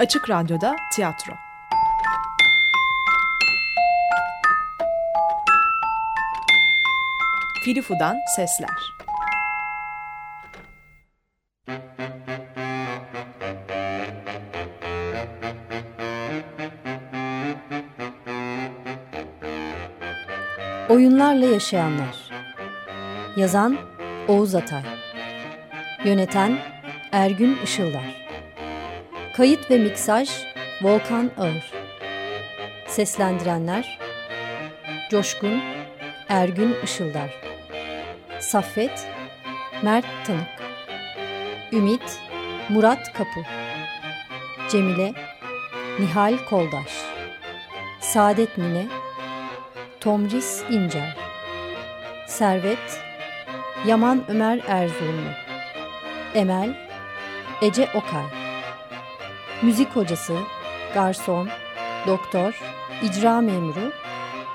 Açık Radyo'da tiyatro. Filifu'dan sesler. Oyunlarla Yaşayanlar Yazan Oğuz Atay Yöneten Ergün Işıldar Kayıt ve miksaj Volkan Ağır. Seslendirenler Coşkun Ergün Işıldar. Saffet Mert Tanık. Ümit Murat Kapı. Cemile Nihal Koldaş. Saadet Mine Tomris İncer. Servet Yaman Ömer Erzurumlu. Emel Ece Okay Müzik hocası Garson Doktor İcra memuru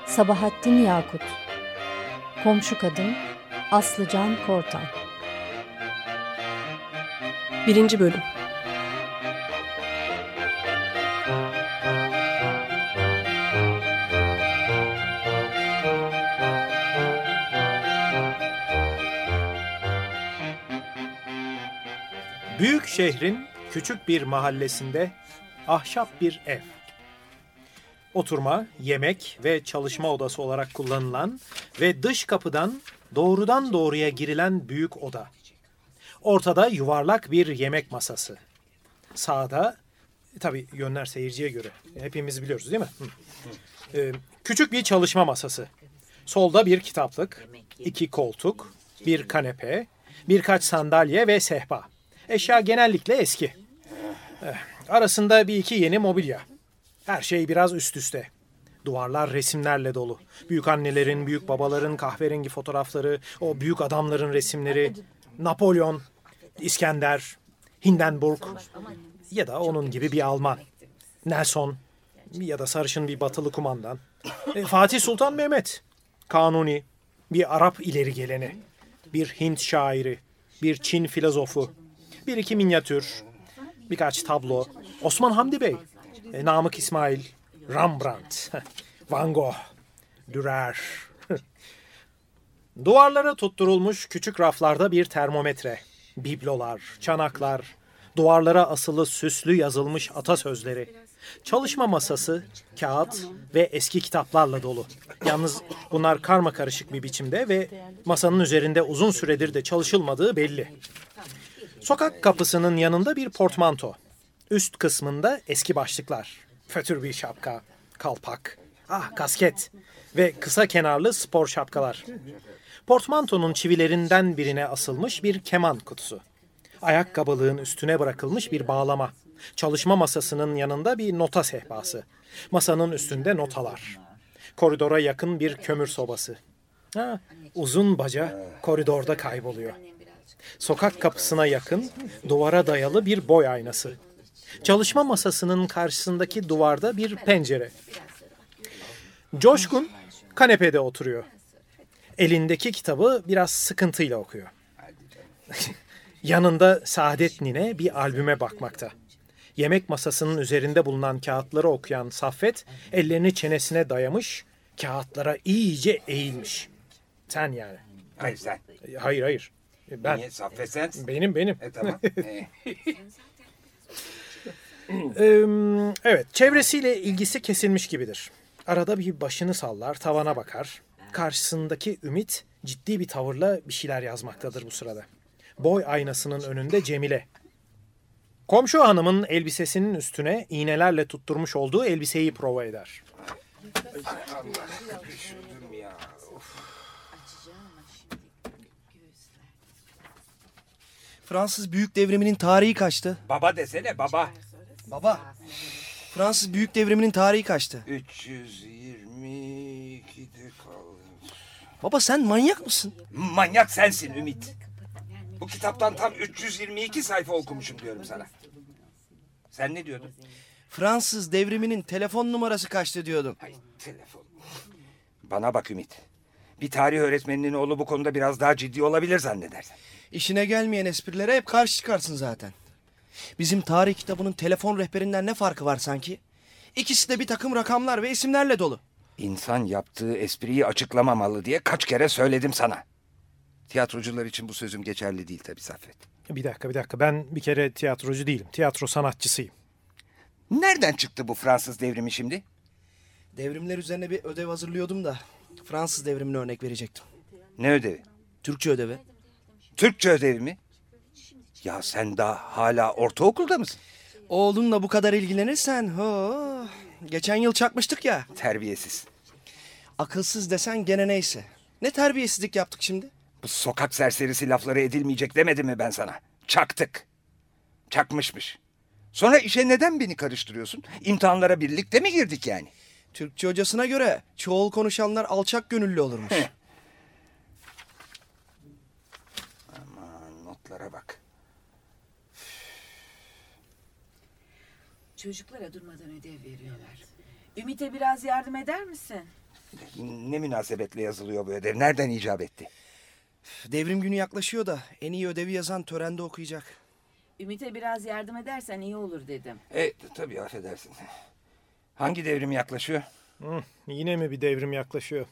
Sabahattin Yakut Komşu kadın Aslıcan Kortan Birinci bölüm. Büyük şehrin küçük bir mahallesinde ahşap bir ev. Oturma, yemek ve çalışma odası olarak kullanılan ve dış kapıdan doğrudan doğruya girilen büyük oda. Ortada yuvarlak bir yemek masası. Sağda, tabii yönler seyirciye göre. Hepimiz biliyoruz değil mi? Ee, küçük bir çalışma masası. Solda bir kitaplık, iki koltuk, bir kanepe, birkaç sandalye ve sehpa. Eşya genellikle eski. Eh, Arasında bir iki yeni mobilya. Her şey biraz üst üste. Duvarlar resimlerle dolu. Büyük annelerin, büyük babaların kahverengi fotoğrafları, o büyük adamların resimleri, Napolyon, İskender, Hindenburg ya da onun gibi bir Alman. Nelson ya da sarışın bir batılı kumandan. E, Fatih Sultan Mehmet, Kanuni, bir Arap ileri geleni, bir Hint şairi, bir Çin filozofu, bir iki minyatür, birkaç tablo, Osman Hamdi Bey, e, Namık İsmail, Rembrandt, Van Gogh, Dürer. Duvarlara tutturulmuş küçük raflarda bir termometre, biblolar, çanaklar, duvarlara asılı süslü yazılmış atasözleri, çalışma masası, kağıt ve eski kitaplarla dolu. Yalnız bunlar karma karışık bir biçimde ve masanın üzerinde uzun süredir de çalışılmadığı belli. Sokak kapısının yanında bir portmanto. Üst kısmında eski başlıklar. Fötür bir şapka, kalpak, ah kasket ve kısa kenarlı spor şapkalar. Portmantonun çivilerinden birine asılmış bir keman kutusu. Ayakkabılığın üstüne bırakılmış bir bağlama. Çalışma masasının yanında bir nota sehpası. Masanın üstünde notalar. Koridora yakın bir kömür sobası. Ha, uzun baca koridorda kayboluyor. Sokak kapısına yakın duvara dayalı bir boy aynası. Çalışma masasının karşısındaki duvarda bir pencere. Coşkun kanepede oturuyor. Elindeki kitabı biraz sıkıntıyla okuyor. Yanında Saadet Nine bir albüme bakmakta. Yemek masasının üzerinde bulunan kağıtları okuyan Saffet ellerini çenesine dayamış, kağıtlara iyice eğilmiş. Sen yani. Hayır sen. Hayır hayır. Ben. Niye Saffet sen? Benim benim. E tamam. E, evet, çevresiyle ilgisi kesilmiş gibidir. Arada bir başını sallar, tavana bakar. Karşısındaki Ümit ciddi bir tavırla bir şeyler yazmaktadır bu sırada. Boy aynasının önünde Cemile. Komşu hanımın elbisesinin üstüne iğnelerle tutturmuş olduğu elbiseyi prova eder. Fransız Büyük Devrimi'nin tarihi kaçtı? Baba desene baba. Baba. Fransız Büyük Devrimi'nin tarihi kaçtı? 322'de kalmış. Baba sen manyak mısın? Manyak sensin Ümit. Bu kitaptan tam 322 sayfa okumuşum diyorum sana. Sen ne diyordun? Fransız devriminin telefon numarası kaçtı diyordum. Ay telefon. Bana bak Ümit. Bir tarih öğretmeninin oğlu bu konuda biraz daha ciddi olabilir zannedersen. İşine gelmeyen esprilere hep karşı çıkarsın zaten. Bizim tarih kitabının telefon rehberinden ne farkı var sanki? İkisi de bir takım rakamlar ve isimlerle dolu. İnsan yaptığı espriyi açıklamamalı diye kaç kere söyledim sana. Tiyatrocular için bu sözüm geçerli değil tabii Saffet. Bir dakika bir dakika ben bir kere tiyatrocu değilim. Tiyatro sanatçısıyım. Nereden çıktı bu Fransız devrimi şimdi? Devrimler üzerine bir ödev hazırlıyordum da Fransız devrimine örnek verecektim. Ne ödevi? Türkçe ödevi. Türkçe ödevi mi? Ya sen daha hala ortaokulda mısın? Oğlunla bu kadar ilgilenirsen ho, geçen yıl çakmıştık ya. Terbiyesiz. Akılsız desen gene neyse. Ne terbiyesizlik yaptık şimdi? Bu sokak serserisi lafları edilmeyecek demedim mi ben sana? Çaktık. Çakmışmış. Sonra işe neden beni karıştırıyorsun? İmtihanlara birlikte mi girdik yani? Türkçe hocasına göre çoğul konuşanlar alçak gönüllü olurmuş. Aman notlara bak. Çocuklara durmadan ödev veriyorlar. Ümit'e biraz yardım eder misin? Ne münasebetle yazılıyor bu ödev? Nereden icap etti? Devrim günü yaklaşıyor da en iyi ödevi yazan törende okuyacak. Ümit'e biraz yardım edersen iyi olur dedim. E tabii affedersin. Hangi devrim yaklaşıyor? Hı, yine mi bir devrim yaklaşıyor?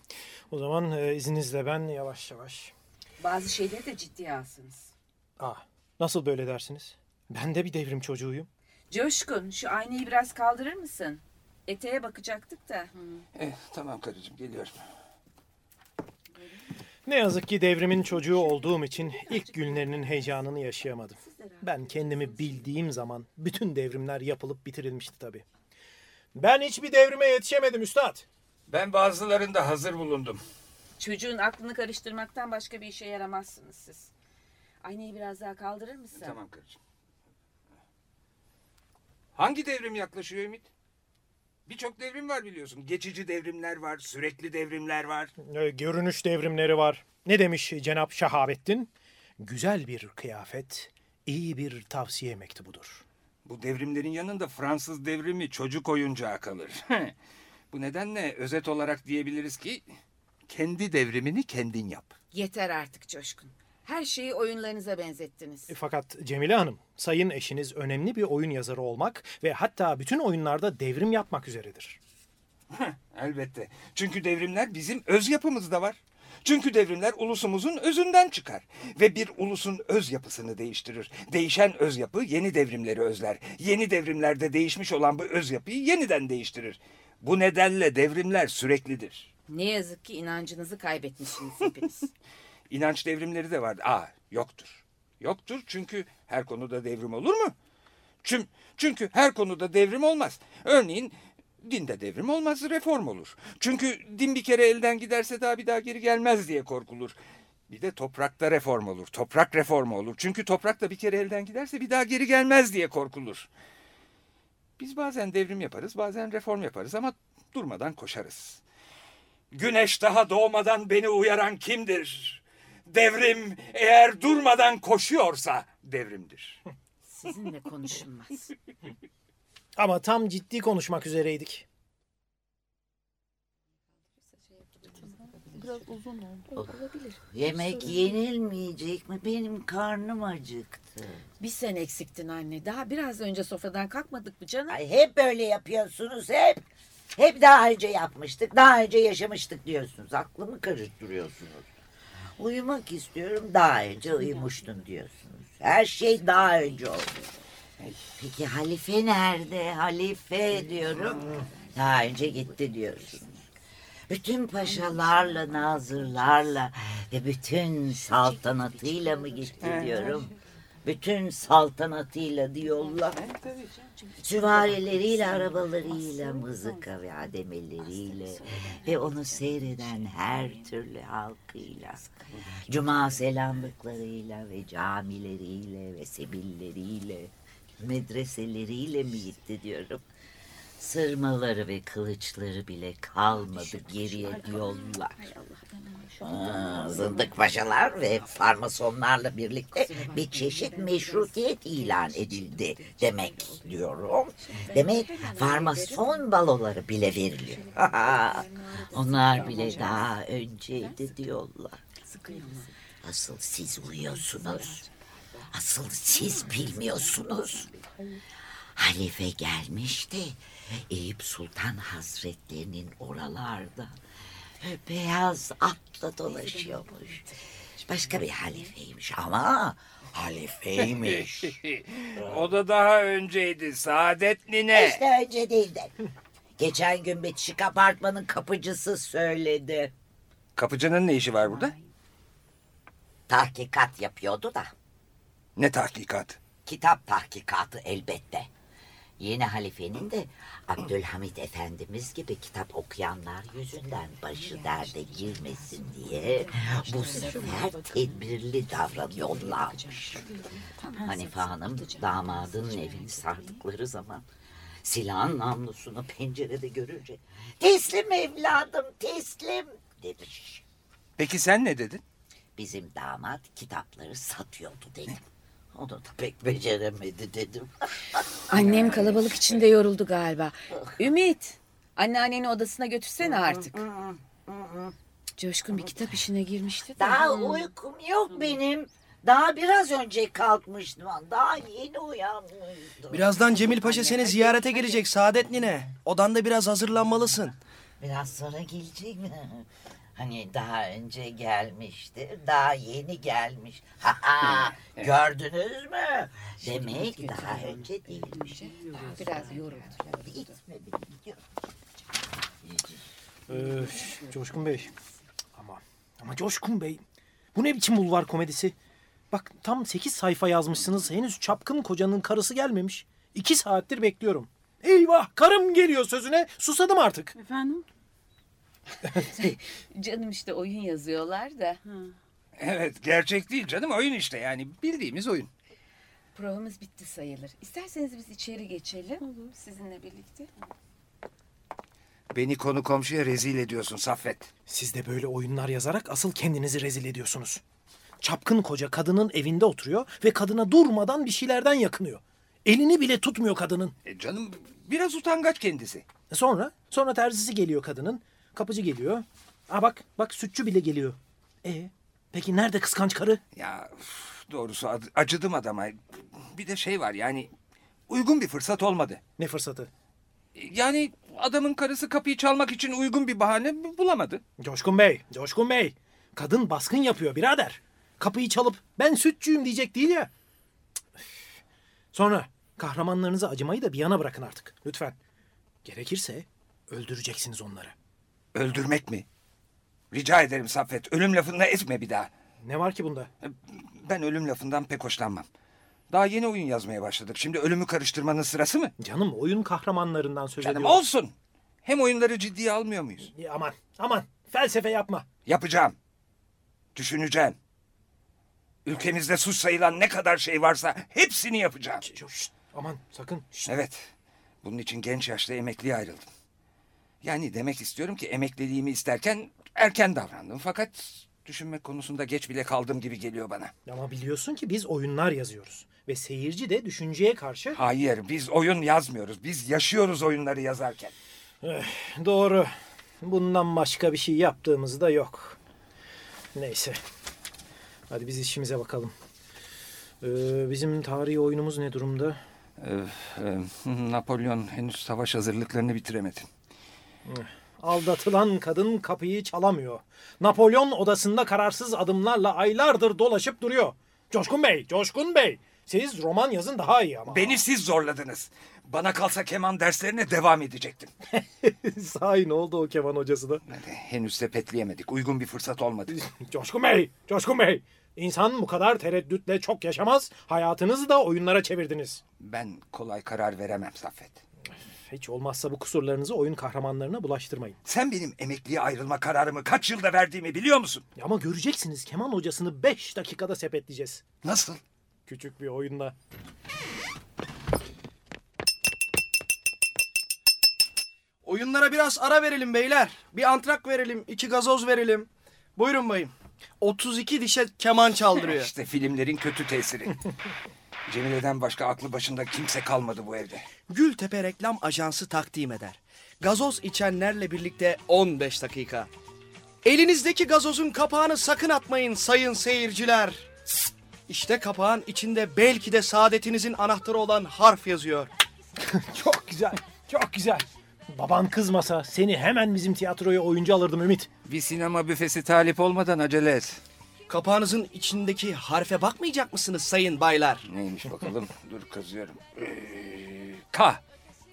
O zaman e, izninizle ben yavaş yavaş. Bazı şeyleri de ciddiye alsınız. Aa, nasıl böyle dersiniz? Ben de bir devrim çocuğuyum. Coşkun şu aynayı biraz kaldırır mısın? Eteğe bakacaktık da. Eh, tamam karıcığım geliyorum. Ne yazık ki devrimin çocuğu olduğum için ilk günlerinin heyecanını yaşayamadım. Ben kendimi bildiğim zaman bütün devrimler yapılıp bitirilmişti tabii. Ben hiçbir devrime yetişemedim üstad. Ben bazılarında hazır bulundum. Çocuğun aklını karıştırmaktan başka bir işe yaramazsınız siz. Aynayı biraz daha kaldırır mısın? Tamam karıcığım. Hangi devrim yaklaşıyor Ümit? Birçok devrim var biliyorsun. Geçici devrimler var, sürekli devrimler var. Ee, Görünüş devrimleri var. Ne demiş Cenap Şahabettin? Güzel bir kıyafet, iyi bir tavsiye mektubudur. Bu devrimlerin yanında Fransız devrimi çocuk oyuncağı kalır. Bu nedenle özet olarak diyebiliriz ki kendi devrimini kendin yap. Yeter artık Coşkun. Her şeyi oyunlarınıza benzettiniz. E, Fakat Cemile Hanım, sayın eşiniz önemli bir oyun yazarı olmak ve hatta bütün oyunlarda devrim yapmak üzeredir. Elbette. Çünkü devrimler bizim öz yapımızda var. Çünkü devrimler ulusumuzun özünden çıkar. Ve bir ulusun öz yapısını değiştirir. Değişen öz yapı yeni devrimleri özler. Yeni devrimlerde değişmiş olan bu öz yapıyı yeniden değiştirir. Bu nedenle devrimler süreklidir. Ne yazık ki inancınızı kaybetmişsiniz hepiniz. İnanç devrimleri de var. Aa yoktur. Yoktur çünkü her konuda devrim olur mu? Çünkü, çünkü her konuda devrim olmaz. Örneğin dinde devrim olmaz, reform olur. Çünkü din bir kere elden giderse daha bir daha geri gelmez diye korkulur. Bir de toprakta reform olur. Toprak reformu olur. Çünkü toprak da bir kere elden giderse bir daha geri gelmez diye korkulur. Biz bazen devrim yaparız, bazen reform yaparız ama durmadan koşarız. Güneş daha doğmadan beni uyaran kimdir? Devrim eğer durmadan koşuyorsa devrimdir. Sizinle konuşulmaz. Ama tam ciddi konuşmak üzereydik. Yemek yenilmeyecek mi? Benim karnım acıktı. Bir sen eksiktin anne. Daha biraz önce sofradan kalkmadık mı canım? Ay hep böyle yapıyorsunuz hep. Hep daha önce yapmıştık, daha önce yaşamıştık diyorsunuz. Aklımı karıştırıyorsunuz. Uyumak istiyorum, daha önce uyumuştum diyorsunuz. Her şey daha önce oldu. Peki halife nerede? Halife diyorum. Daha önce gitti diyorsunuz. Bütün paşalarla, nazırlarla ve bütün saltanatıyla mı gitti diyorum. Bütün saltanatıyla diyorlar. Süvarileriyle, arabalarıyla, mızıka ve ademeleriyle ve onu seyreden her türlü halkıyla, cuma selamlıklarıyla ve camileriyle ve sebilleriyle, medreseleriyle mi gitti diyorum. Sırmaları ve kılıçları bile kalmadı geriye diyorlar. Aa, Zındık paşalar ve farmasonlarla birlikte bir çeşit meşrutiyet ilan edildi demek diyorum. Demek farmason baloları bile veriliyor. Onlar bile daha önceydi diyorlar. Asıl siz uyuyorsunuz. Asıl siz bilmiyorsunuz. Halife gelmişti. Eyüp Sultan Hazretlerinin oralarda beyaz atla dolaşıyormuş. Başka bir halifeymiş ama halifeymiş. o da daha önceydi Saadet Nine. işte önce değil de. Geçen gün Betişik Apartmanın kapıcısı söyledi. Kapıcının ne işi var burada? Tahkikat yapıyordu da. Ne tahkikat? Kitap tahkikatı elbette. Yeni halifenin de Abdülhamit Efendimiz gibi kitap okuyanlar yüzünden başı derde girmesin diye bu sefer tedbirli davranıyorlarmış. Hanife Hanım damadının evini sardıkları zaman silahın namlusunu pencerede görünce teslim evladım teslim demiş. Peki sen ne dedin? Bizim damat kitapları satıyordu dedim. Onu da pek beceremedi dedim. Annem kalabalık içinde yoruldu galiba. Ümit, anneanneni odasına götürsene artık. Coşkun bir kitap işine girmişti de. Daha uykum yok benim. Daha biraz önce kalkmıştım. Daha yeni uyanmıştım. Birazdan Cemil Paşa seni ziyarete gelecek Saadet Nine. Odanda biraz hazırlanmalısın. Biraz sonra gelecek mi? Hani daha önce gelmişti. Daha yeni gelmiş. Ha ha, gördünüz mü? Demek daha önce değilmiş. Biraz yoruldu. Gitme benim. Ee, Coşkun Bey. Ama ama Coşkun Bey. Bu ne biçim bulvar komedisi? Bak tam 8 sayfa yazmışsınız. Henüz çapkın kocanın karısı gelmemiş. 2 saattir bekliyorum. Eyvah karım geliyor sözüne. Susadım artık. Efendim? Canım işte oyun yazıyorlar da. Evet gerçek değil canım oyun işte yani bildiğimiz oyun. Provamız bitti sayılır. İsterseniz biz içeri geçelim. Sizinle birlikte. Beni konu komşuya rezil ediyorsun Saffet. Siz de böyle oyunlar yazarak asıl kendinizi rezil ediyorsunuz. Çapkın koca kadının evinde oturuyor ve kadına durmadan bir şeylerden yakınıyor. Elini bile tutmuyor kadının. E canım biraz utangaç kendisi. Sonra, sonra terzisi geliyor kadının. Kapıcı geliyor. Aa bak, bak sütçü bile geliyor. E peki nerede kıskanç karı? Ya üf, doğrusu ad- acıdım adama. Bir de şey var yani uygun bir fırsat olmadı. Ne fırsatı? Yani adamın karısı kapıyı çalmak için uygun bir bahane bulamadı. Coşkun Bey, Coşkun Bey. Kadın baskın yapıyor birader. Kapıyı çalıp ben sütçüyüm diyecek değil ya. Sonra kahramanlarınıza acımayı da bir yana bırakın artık. Lütfen. Gerekirse öldüreceksiniz onları. Öldürmek mi? Rica ederim Saffet ölüm lafını etme bir daha. Ne var ki bunda? Ben ölüm lafından pek hoşlanmam. Daha yeni oyun yazmaya başladık. Şimdi ölümü karıştırmanın sırası mı? Canım oyun kahramanlarından söz Canım ediyorum. olsun. Hem oyunları ciddiye almıyor muyuz? Ya Aman, aman. Felsefe yapma. Yapacağım. Düşüneceğim. Ülkemizde suç sayılan ne kadar şey varsa hepsini yapacağım. Şşt, aman sakın. Şşt. Evet. Bunun için genç yaşta emekliye ayrıldım. Yani demek istiyorum ki emekliliğimi isterken erken davrandım. Fakat düşünmek konusunda geç bile kaldım gibi geliyor bana. Ama biliyorsun ki biz oyunlar yazıyoruz. Ve seyirci de düşünceye karşı... Hayır biz oyun yazmıyoruz. Biz yaşıyoruz oyunları yazarken. Doğru. Bundan başka bir şey yaptığımız da yok. Neyse. Hadi biz işimize bakalım. Ee, bizim tarihi oyunumuz ne durumda? Ee, e, Napolyon henüz savaş hazırlıklarını bitiremedi. Aldatılan kadın kapıyı çalamıyor. Napolyon odasında kararsız adımlarla aylardır dolaşıp duruyor. Coşkun Bey, Coşkun Bey. Siz roman yazın daha iyi ama. Beni siz zorladınız. Bana kalsa keman derslerine devam edecektim. Sahi ne oldu o keman hocası da? Henüz sepetleyemedik. Uygun bir fırsat olmadı. Coşkun Bey, Coşkun Bey. İnsan bu kadar tereddütle çok yaşamaz. Hayatınızı da oyunlara çevirdiniz. Ben kolay karar veremem Saffet. Hiç olmazsa bu kusurlarınızı oyun kahramanlarına bulaştırmayın. Sen benim emekliye ayrılma kararımı kaç yılda verdiğimi biliyor musun? Ama göreceksiniz keman hocasını 5 dakikada sepetleyeceğiz. Nasıl? Küçük bir oyunla. Oyunlara biraz ara verelim beyler. Bir antrak verelim, iki gazoz verelim. Buyurun bayım. 32 dişe keman çaldırıyor. İşte filmlerin kötü tesiri. Cemile'den başka aklı başında kimse kalmadı bu evde. Gültepe Reklam Ajansı takdim eder. Gazoz içenlerle birlikte 15 dakika. Elinizdeki gazozun kapağını sakın atmayın sayın seyirciler. İşte kapağın içinde belki de saadetinizin anahtarı olan harf yazıyor. Çok güzel, çok güzel. Baban kızmasa seni hemen bizim tiyatroya oyuncu alırdım Ümit. Bir sinema büfesi talip olmadan acele et. Kapağınızın içindeki harfe bakmayacak mısınız sayın baylar? Neymiş bakalım? Dur kazıyorum. Ee, K.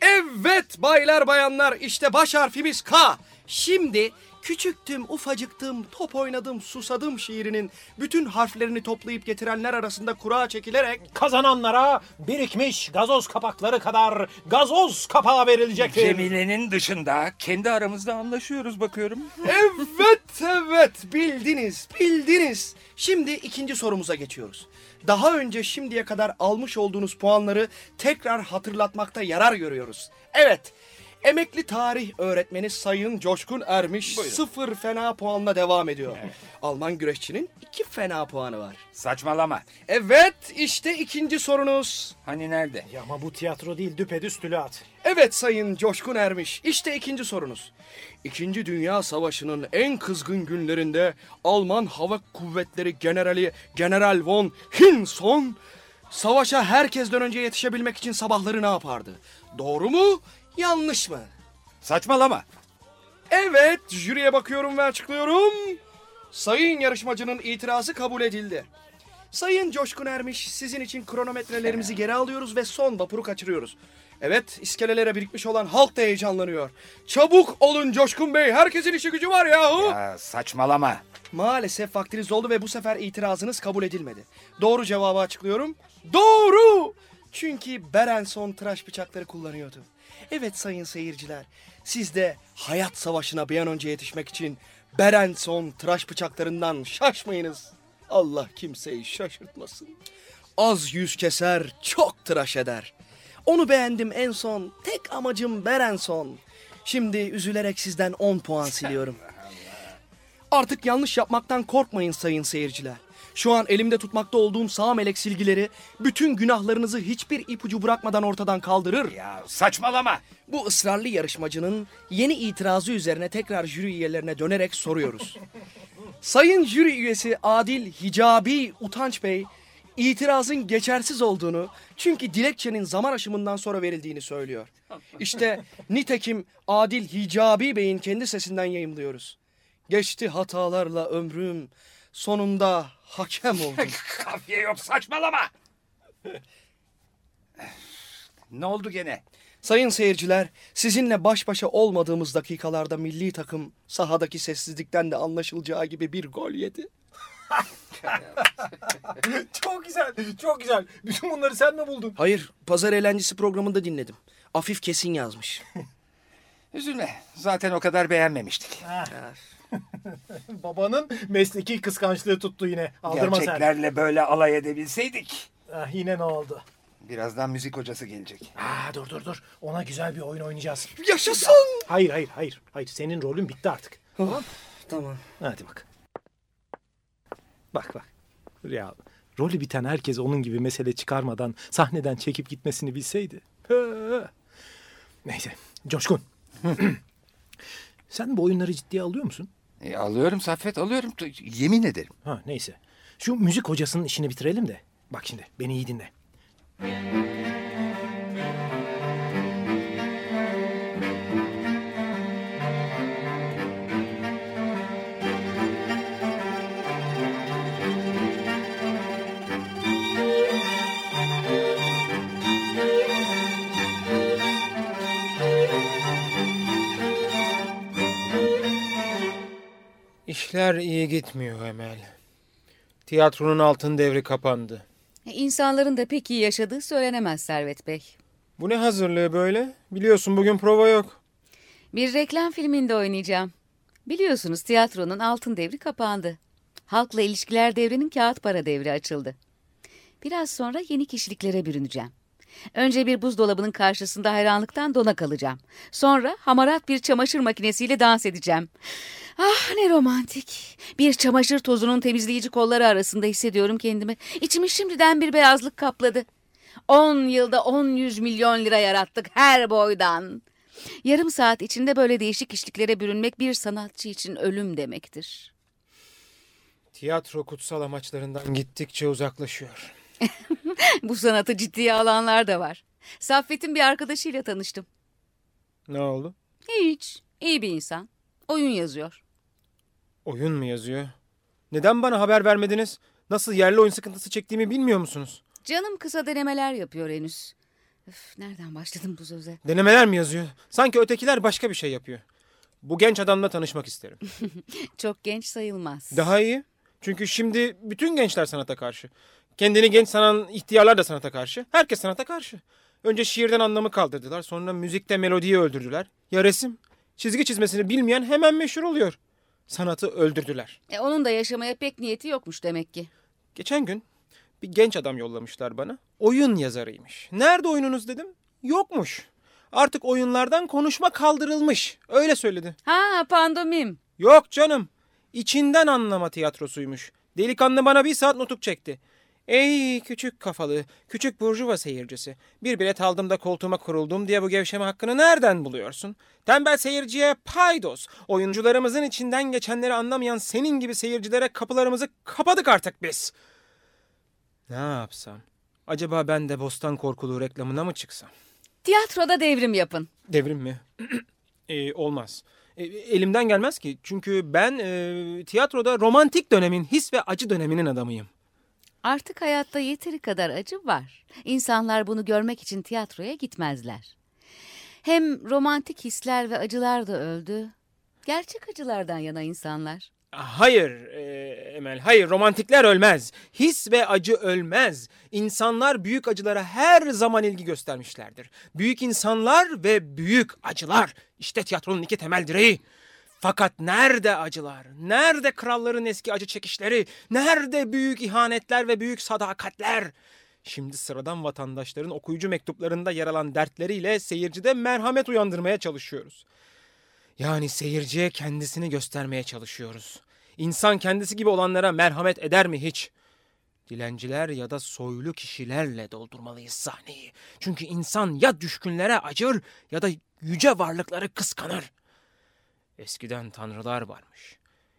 Evet baylar bayanlar işte baş harfimiz K. Şimdi küçüktüm, ufacıktım, top oynadım, susadım şiirinin bütün harflerini toplayıp getirenler arasında kura çekilerek Kazananlara birikmiş gazoz kapakları kadar gazoz kapağı verilecektir. Cemile'nin dışında kendi aramızda anlaşıyoruz bakıyorum. Evet evet bildiniz bildiniz. Şimdi ikinci sorumuza geçiyoruz. Daha önce şimdiye kadar almış olduğunuz puanları tekrar hatırlatmakta yarar görüyoruz. Evet emekli tarih öğretmeni Sayın Coşkun Ermiş sıfır fena puanla devam ediyor. Alman güreşçinin iki fena puanı var. Saçmalama. Evet işte ikinci sorunuz. Hani nerede? Ya ama bu tiyatro değil düpedüz tülat. Evet Sayın Coşkun Ermiş, işte ikinci sorunuz. İkinci Dünya Savaşı'nın en kızgın günlerinde Alman Hava Kuvvetleri Generali General von Hinson savaşa herkesten önce yetişebilmek için sabahları ne yapardı? Doğru mu, yanlış mı? Saçmalama. Evet, jüriye bakıyorum ve açıklıyorum. Sayın yarışmacının itirazı kabul edildi. Sayın Coşkun Ermiş, sizin için kronometrelerimizi geri alıyoruz ve son vapuru kaçırıyoruz. Evet, iskelelere birikmiş olan halk da heyecanlanıyor. Çabuk olun Coşkun Bey, herkesin işi gücü var yahu. Ya, saçmalama. Maalesef vaktiniz doldu ve bu sefer itirazınız kabul edilmedi. Doğru cevabı açıklıyorum. Doğru! Çünkü Berenson tıraş bıçakları kullanıyordu. Evet sayın seyirciler, siz de hayat savaşına bir an önce yetişmek için Berenson tıraş bıçaklarından şaşmayınız. Allah kimseyi şaşırtmasın. Az yüz keser, çok tıraş eder. Onu beğendim en son, tek amacım Berenson. Şimdi üzülerek sizden 10 puan siliyorum. Artık yanlış yapmaktan korkmayın sayın seyirciler. Şu an elimde tutmakta olduğum sağ melek silgileri bütün günahlarınızı hiçbir ipucu bırakmadan ortadan kaldırır. Ya saçmalama. Bu ısrarlı yarışmacının yeni itirazı üzerine tekrar jüri üyelerine dönerek soruyoruz. Sayın jüri üyesi Adil Hicabi Utanç Bey, itirazın geçersiz olduğunu çünkü dilekçenin zaman aşımından sonra verildiğini söylüyor. İşte nitekim Adil Hicabi Bey'in kendi sesinden yayımlıyoruz. Geçti hatalarla ömrüm, sonunda hakem oldum. Kafiye yok saçmalama. ne oldu gene? Sayın seyirciler, sizinle baş başa olmadığımız dakikalarda milli takım sahadaki sessizlikten de anlaşılacağı gibi bir gol yedi. Çok güzel, çok güzel. Bütün bunları sen mi buldun? Hayır, pazar eğlencesi programında dinledim. Afif kesin yazmış. Üzülme. Zaten o kadar beğenmemiştik. Babanın mesleki kıskançlığı tuttu yine. Aldırma sen. Gerçeklerle böyle alay edebilseydik. Ah, yine ne oldu? Birazdan müzik hocası gelecek. Aa, dur dur dur. Ona güzel bir oyun oynayacağız. Yaşasın! Hayır hayır hayır. Hayır senin rolün bitti artık. Tamam. Tamam. Hadi bak. Bak bak. Ya rolü biten herkes onun gibi mesele çıkarmadan sahneden çekip gitmesini bilseydi. Neyse. Coşkun. Sen bu oyunları ciddiye alıyor musun? E, alıyorum Saffet alıyorum. Yemin ederim. Ha neyse. Şu müzik hocasının işini bitirelim de. Bak şimdi beni iyi dinle. İşler iyi gitmiyor Emel. Tiyatronun altın devri kapandı. İnsanların da pek iyi yaşadığı söylenemez Servet Bey. Bu ne hazırlığı böyle? Biliyorsun bugün prova yok. Bir reklam filminde oynayacağım. Biliyorsunuz tiyatronun altın devri kapandı. Halkla ilişkiler devrinin kağıt para devri açıldı. Biraz sonra yeni kişiliklere bürüneceğim. Önce bir buzdolabının karşısında hayranlıktan dona kalacağım. Sonra hamarat bir çamaşır makinesiyle dans edeceğim. Ah ne romantik. Bir çamaşır tozunun temizleyici kolları arasında hissediyorum kendimi. İçimi şimdiden bir beyazlık kapladı. On yılda on yüz milyon lira yarattık her boydan. Yarım saat içinde böyle değişik işliklere bürünmek bir sanatçı için ölüm demektir. Tiyatro kutsal amaçlarından gittikçe uzaklaşıyor. Bu sanatı ciddiye alanlar da var. Saffet'in bir arkadaşıyla tanıştım. Ne oldu? Hiç. İyi bir insan. Oyun yazıyor. Oyun mu yazıyor? Neden bana haber vermediniz? Nasıl yerli oyun sıkıntısı çektiğimi bilmiyor musunuz? Canım kısa denemeler yapıyor henüz. Öf, nereden başladım bu söze? Denemeler mi yazıyor? Sanki ötekiler başka bir şey yapıyor. Bu genç adamla tanışmak isterim. Çok genç sayılmaz. Daha iyi. Çünkü şimdi bütün gençler sanata karşı. Kendini genç sanan ihtiyarlar da sanata karşı. Herkes sanata karşı. Önce şiirden anlamı kaldırdılar. Sonra müzikte melodiyi öldürdüler. Ya resim? Çizgi çizmesini bilmeyen hemen meşhur oluyor. Sanatı öldürdüler. E, onun da yaşamaya pek niyeti yokmuş demek ki. Geçen gün bir genç adam yollamışlar bana. Oyun yazarıymış. Nerede oyununuz dedim. Yokmuş. Artık oyunlardan konuşma kaldırılmış. Öyle söyledi. Ha pandomim. Yok canım. İçinden anlama tiyatrosuymuş. Delikanlı bana bir saat nutuk çekti. Ey küçük kafalı, küçük burjuva seyircisi. Bir bilet aldım da koltuğuma kuruldum diye bu gevşeme hakkını nereden buluyorsun? Tembel seyirciye paydos. Oyuncularımızın içinden geçenleri anlamayan senin gibi seyircilere kapılarımızı kapadık artık biz. Ne yapsam? Acaba ben de Bostan Korkuluğu reklamına mı çıksam? Tiyatroda devrim yapın. Devrim mi? Ee, olmaz. E, elimden gelmez ki. Çünkü ben e, tiyatroda romantik dönemin, his ve acı döneminin adamıyım. Artık hayatta yeteri kadar acı var. İnsanlar bunu görmek için tiyatroya gitmezler. Hem romantik hisler ve acılar da öldü. Gerçek acılardan yana insanlar. Hayır e, Emel, hayır romantikler ölmez. His ve acı ölmez. İnsanlar büyük acılara her zaman ilgi göstermişlerdir. Büyük insanlar ve büyük acılar. İşte tiyatronun iki temel direği. Fakat nerede acılar? Nerede kralların eski acı çekişleri? Nerede büyük ihanetler ve büyük sadakatler? Şimdi sıradan vatandaşların okuyucu mektuplarında yer alan dertleriyle seyircide merhamet uyandırmaya çalışıyoruz. Yani seyirciye kendisini göstermeye çalışıyoruz. İnsan kendisi gibi olanlara merhamet eder mi hiç? Dilenciler ya da soylu kişilerle doldurmalıyız sahneyi. Çünkü insan ya düşkünlere acır ya da yüce varlıkları kıskanır. Eskiden tanrılar varmış.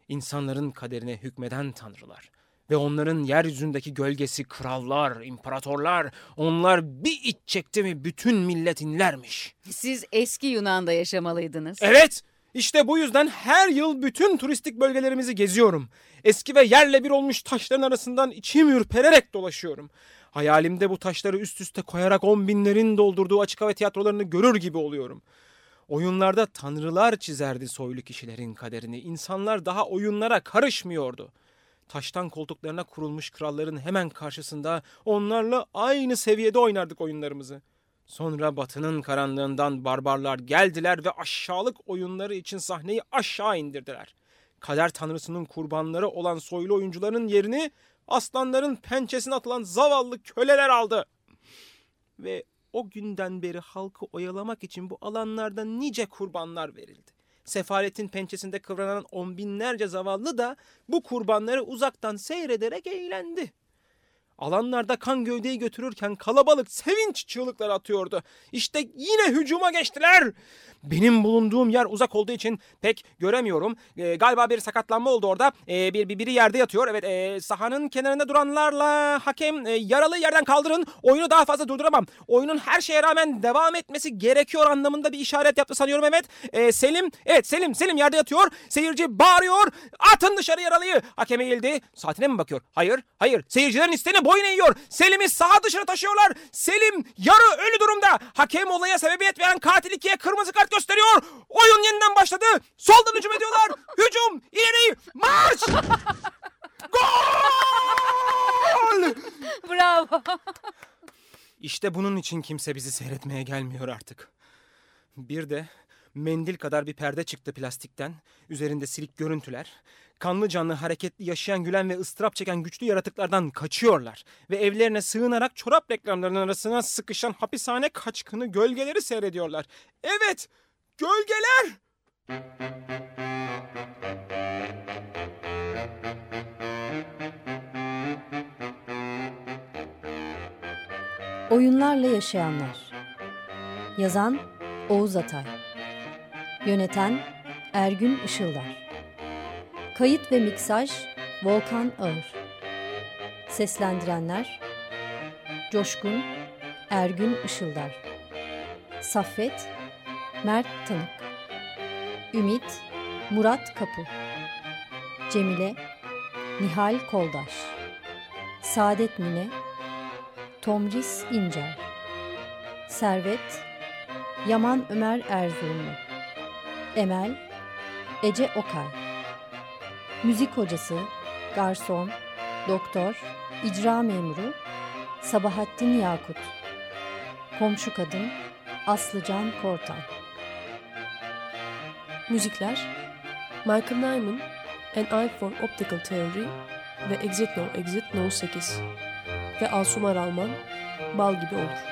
İnsanların kaderine hükmeden tanrılar. Ve onların yeryüzündeki gölgesi krallar, imparatorlar. Onlar bir iç çekti mi bütün millet inlermiş. Siz eski Yunan'da yaşamalıydınız. Evet, işte bu yüzden her yıl bütün turistik bölgelerimizi geziyorum. Eski ve yerle bir olmuş taşların arasından içim ürpererek dolaşıyorum. Hayalimde bu taşları üst üste koyarak on binlerin doldurduğu açık hava tiyatrolarını görür gibi oluyorum. Oyunlarda tanrılar çizerdi soylu kişilerin kaderini. İnsanlar daha oyunlara karışmıyordu. Taştan koltuklarına kurulmuş kralların hemen karşısında onlarla aynı seviyede oynardık oyunlarımızı. Sonra batının karanlığından barbarlar geldiler ve aşağılık oyunları için sahneyi aşağı indirdiler. Kader tanrısının kurbanları olan soylu oyuncuların yerini aslanların pençesine atılan zavallı köleler aldı. Ve o günden beri halkı oyalamak için bu alanlarda nice kurbanlar verildi. Sefaletin pençesinde kıvranan on binlerce zavallı da bu kurbanları uzaktan seyrederek eğlendi. Alanlarda kan gövdeyi götürürken kalabalık sevinç çığlıkları atıyordu. İşte yine hücuma geçtiler. Benim bulunduğum yer uzak olduğu için pek göremiyorum. Ee, galiba bir sakatlanma oldu orada. Ee, bir, bir biri yerde yatıyor. Evet, e, sahanın kenarında duranlarla hakem e, yaralı yerden kaldırın. Oyunu daha fazla durduramam. Oyunun her şeye rağmen devam etmesi gerekiyor anlamında bir işaret yaptı sanıyorum evet. Ee, Selim, evet Selim, Selim yerde yatıyor. Seyirci bağırıyor. Atın dışarı yaralıyı. Hakem eğildi. Saatine mi bakıyor? Hayır, hayır. Seyircilerin isteğine boyun eğiyor. Selim'i sağa dışarı taşıyorlar. Selim yarı ölü durumda. Hakem olaya sebebiyet veren katil ikiye kırmızı kart gösteriyor. Oyun yeniden başladı. Soldan hücum ediyorlar. hücum, ileri, marş! Gol! Bravo. İşte bunun için kimse bizi seyretmeye gelmiyor artık. Bir de mendil kadar bir perde çıktı plastikten. Üzerinde silik görüntüler. Kanlı canlı hareketli yaşayan gülen ve ıstırap çeken güçlü yaratıklardan kaçıyorlar. Ve evlerine sığınarak çorap reklamlarının arasına sıkışan hapishane kaçkını gölgeleri seyrediyorlar. Evet, gölgeler! Oyunlarla Yaşayanlar Yazan Oğuz Atay Yöneten Ergün Işıldar Kayıt ve miksaj Volkan Ağır. Seslendirenler Coşkun Ergün Işıldar. Saffet Mert Tanık. Ümit Murat Kapı. Cemile Nihal Koldaş. Saadet Mine Tomris İncer. Servet Yaman Ömer Erzurumlu. Emel Ece Okay Müzik hocası Garson Doktor İcra memuru Sabahattin Yakut Komşu kadın Aslıcan Kortan Müzikler Michael Nyman An Eye for Optical Theory ve Exit No Exit No 8 ve Asumar Alman Bal Gibi Olur.